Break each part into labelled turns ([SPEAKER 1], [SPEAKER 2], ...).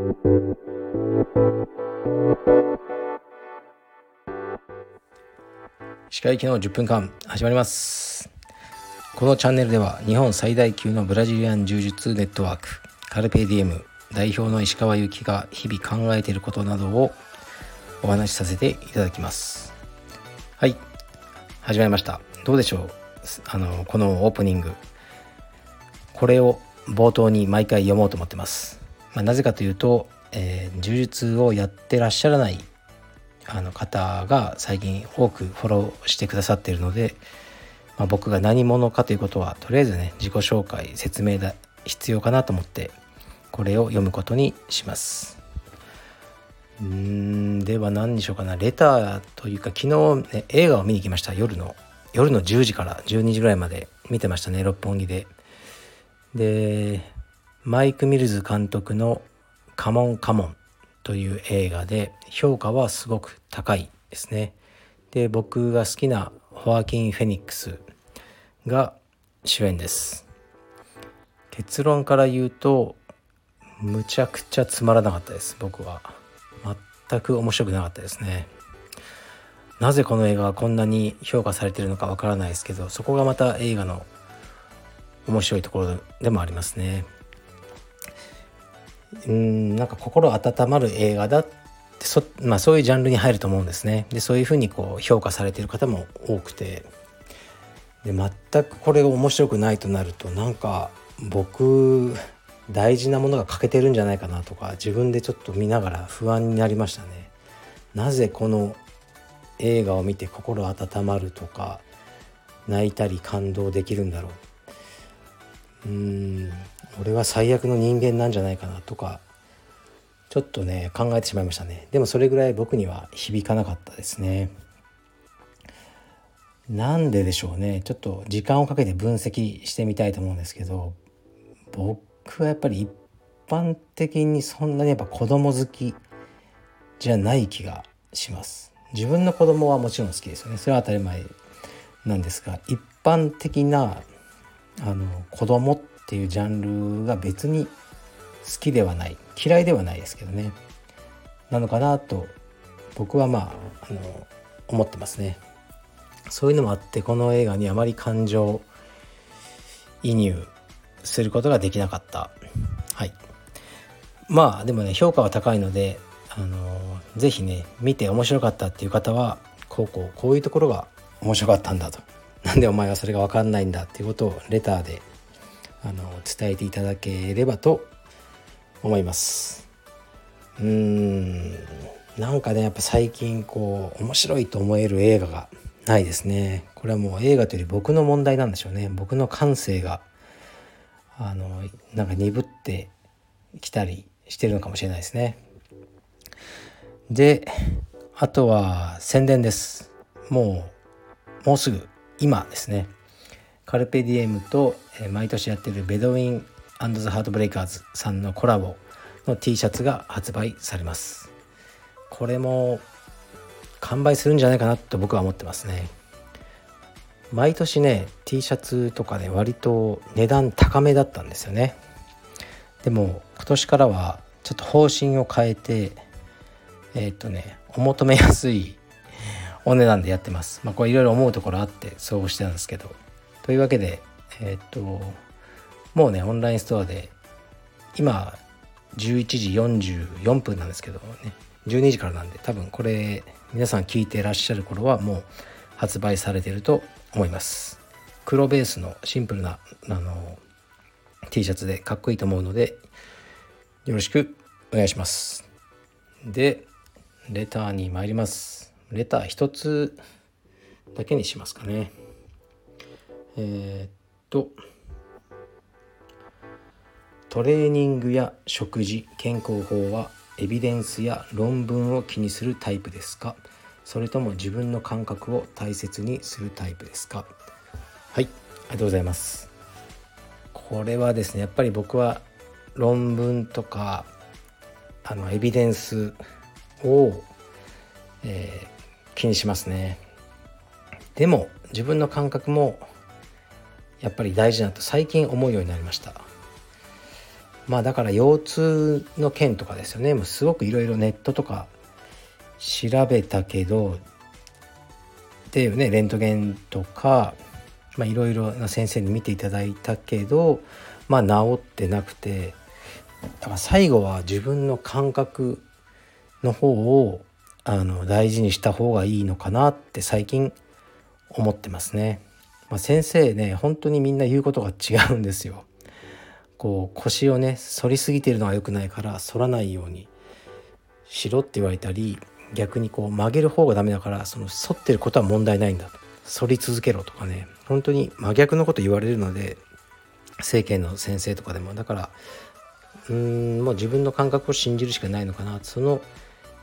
[SPEAKER 1] 歯科医の10分間始まります。このチャンネルでは日本最大級のブラジリアン柔術ネットワークカルペディエム代表の石川由紀が日々考えていることなどをお話しさせていただきます。はい。始まりました。どうでしょう？あのこのオープニング。これを冒頭に毎回読もうと思ってます、まあ、なぜかというと、えー、柔術をやってらっしゃらないあの方が最近多くフォローしてくださっているので、まあ、僕が何者かということはとりあえずね自己紹介説明が必要かなと思ってこれを読むことにします。うんでは何にしようかな。レターというか昨日、ね、映画を見に行きました。夜の夜の10時から12時ぐらいまで見てましたね六本木で。でマイク・ミルズ監督の「カモンカモン」という映画で評価はすごく高いですね。で僕が好きなホアキン・フェニックスが主演です。結論から言うとむちゃくちゃつまらなかったです僕は。全く面白くなかったですね。なぜこの映画がこんなに評価されてるのかわからないですけどそこがまた映画の面白いところでもありますね。うんなんか心温まる映画だってそ,、まあ、そういうジャンルに入ると思うんですね。でそういうふうにこう評価されてる方も多くて。で全くこれが面白くないとなるとなんか僕大事なものが欠けてるんじゃないかなとか自分でちょっと見ながら不安になりましたね。なぜこの映画を見て心温まるとか泣いたり感動できるんだろう。うーん。俺は最悪の人間なんじゃないかなとかちょっとね考えてしまいましたね。でもそれぐらい僕には響かなかったですね。なんででしょうね。ちょっと時間をかけて分析してみたいと思うんですけど僕はやっぱり一般的にそんなにやっぱ子供好きじゃない気がします。自分の子供はもちろん好きですよね。それは当たり前なんですが一般的なあの子供っていうジャンルが別に好きではない嫌いではないですけどね。なのかなと僕はまああの思ってますね。そういうのもあってこの映画にあまり感情移入することができなかった。はい。まあでもね評価は高いのであの是非ね見て面白かったっていう方はこうこうこういうところが面白かったんだと。なんでお前はそれが分かんないんだっていうことをレターであの伝えていただければと思います。うーん。なんかねやっぱ最近こう面白いと思える映画がないですね。これはもう映画というより僕の問題なんでしょうね。僕の感性があのなんか鈍ってきたりしてるのかもしれないですね。であとは宣伝です。もうもうすぐ今ですね。カルペディエムと、え毎年やってるベドウィンザ・ハートブレイカーズさんのコラボの T シャツが発売されます。これも完売するんじゃないかなと僕は思ってますね。毎年ね T シャツとかね割と値段高めだったんですよね。でも今年からはちょっと方針を変えてえっ、とねお求めやすいお値段でやってます。まあこれいろいろ思うところあってそうしてたんですけど。というわけでえっ、ともうねオンラインストアで今11時44分なんですけどね12時からなんで多分これ皆さん聞いてらっしゃる頃はもう発売されてると思います。黒ベースのシンプルなあの T シャツでかっこいいと思うのでよろしくお願いします。でレターに参ります。レター一つだけにしますかね。えー、っとトレーニングや食事健康法はエビデンスや論文を気にするタイプですか？それとも自分の感覚を大切にするタイプですか？はいありがとうございます。これはですねやっぱり僕は論文とかあのエビデンスを、えー、気にしますね。でも自分の感覚もやっぱり大事だと最近思うようになりました。まあだから腰痛の件とかですよね。もうすごくいろいろネットとか調べたけどでね。レントゲンとかいろいろな先生に見ていただいたけどまあ治ってなくて。だから最後は自分の感覚の方をあの大事にした方がいいのかなって最近思ってますね。まあ、先生ね本当にみんな言うことが違うんですよ。こう腰をね反りすぎてるのは良くないから反らないようにしろって言われたり逆にこう曲げる方がダメだからその反ってることは問題ないんだ反り続けろとかね。本当に真逆のこと言われるので政権の先生とかでも。だからうーんもう自分の感覚を信じるしかないのかな。その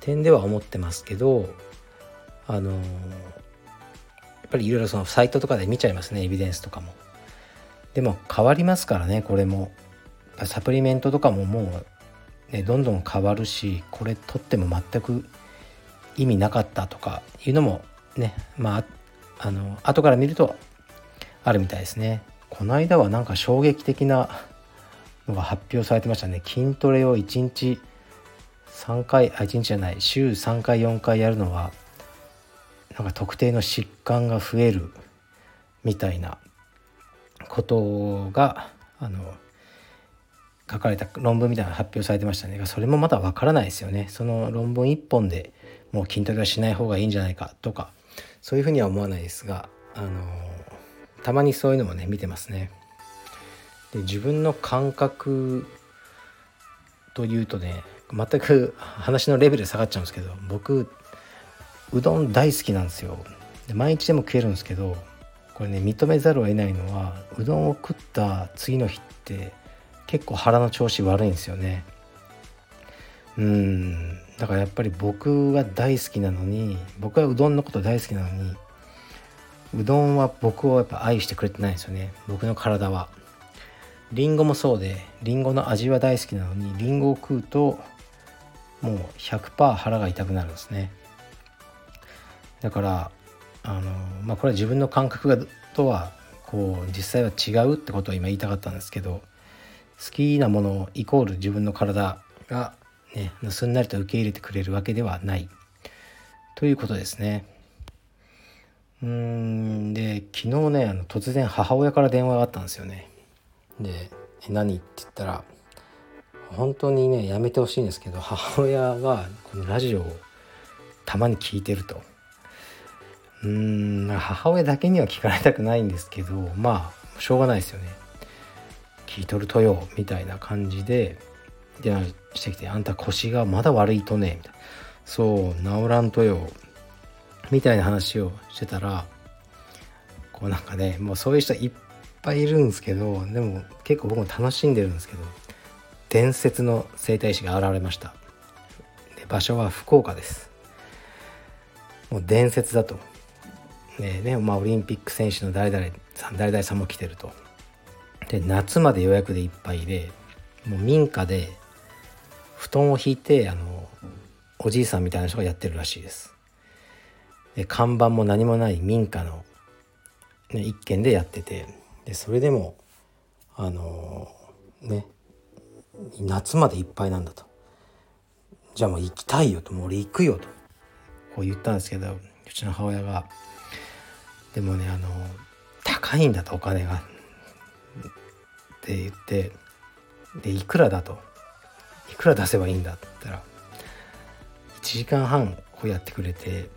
[SPEAKER 1] 点では思ってますけどあのぱりいろいろそのサイトとかで見ちゃいますねエビデンスとかも。でも変わりますからねこれも。サプリメントとかももう、ね、どんどん変わるしこれ取っても全く意味なかったとかいうのもねまああの後から見るとあるみたいですね。この間はなんか衝撃的なのが発表されてましたね筋トレを1日3回あ1日じゃない週3回4回やるのはなんか特定の疾患が増えるみたいなことがあの書かれた論文みたいなの発表されてましたね。それもまだわからないですよね。その論文1本でもう筋トレはしない方がいいんじゃないかとかそういうふうには思わないですがあのたまにそういうのもね見てますね。で自分の感覚というとね全く話のレベル下がっちゃうんですけど僕うどん大好きなんですよ。で毎日でも食えるんですけどこれね認めざるを得ないのはうどんを食った次の日って結構腹の調子悪いんですよね。うん。だからやっぱり僕が大好きなのに僕はうどんのこと大好きなのにうどんは僕をやっぱ愛してくれてないんですよね。僕の体は。りんごもそうでりんごの味は大好きなのにりんごを食うともう100%腹が痛くなるんですね。だからあのまあこれは自分の感覚がとはこう実際は違うってことを今言いたかったんですけど好きなものイコール自分の体がねすんなりと受け入れてくれるわけではない。ということですね。うんで昨日ねあの突然母親から電話があったんですよね。で「何?」って言ったら本当にねやめてほしいんですけど母親がこのラジオをたまに聞いてると。うーん母親だけには聞かれたくないんですけどまあしょうがないですよね。聞いとるとよみたいな感じで電話してきて「あんた腰がまだ悪いとね」みたいな「そう治らんとよ」みたいな話をしてたらこうなんかねもうそういう人いっぱいいるんですけどでも結構僕も楽しんでるんですけど伝説の整体師が現れました。で場所は福岡です。もう伝説だと。ねねまあオリンピック選手の誰々さん誰々さんも来てると。で夏まで予約でいっぱいでもう民家で布団を引いてあのおじいさんみたいな人がやってるらしいです。で看板も何もない民家の、ね、一軒でやっててでそれでもあのね夏までいっぱいなんだと。じゃあもう行きたいよともう俺行くよと。こう言ったんですけどうちの母親がでもねあの高いんだとお金が。って言ってでいくらだと。いくら出せばいいんだって言ったら1時間半こうやってくれて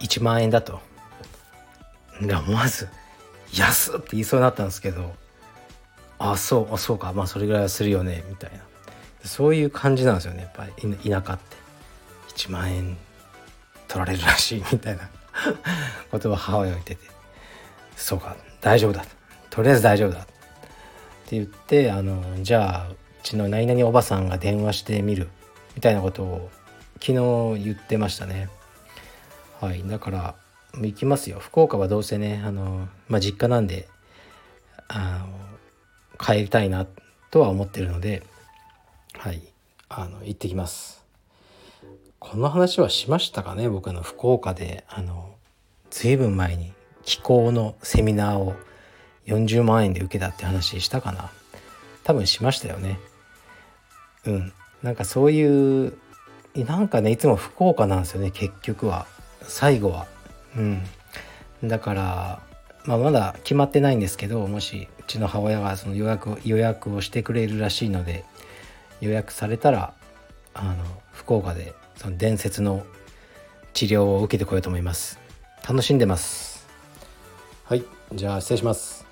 [SPEAKER 1] 1万円だと。で思わず「安っ!」って言いそうになったんですけど「あそうあそうかまあそれぐらいはするよね」みたいな。そういう感じなんですよねやっぱり田舎って。1万円取られるらしいみたいな。ことを母親が言ってて「そうか大丈夫だ」とりあえず大丈夫だ」って言ってあのじゃあうちの何々おばさんが電話してみる。みたいなことを昨日言ってましたね。はいだから行きますよ。福岡はどうせねあの、まあ、実家なんであの帰りたいなとは思ってるのではいあの行ってきます。この話はしましたかね？僕の福岡であの随分前に気候のセミナーを40万円で受けたって話したかな？多分しましたよね。うん。なんかそういうなんかねいつも不幸かなんですよね結局は。最後は。うん。だからまあ、まだ決まってないんですけどもしうちの母親がその予約予約をしてくれるらしいので予約されたらあの福岡でその伝説の治療を受けてこようと思います。楽しんでます。はいじゃあ失礼します。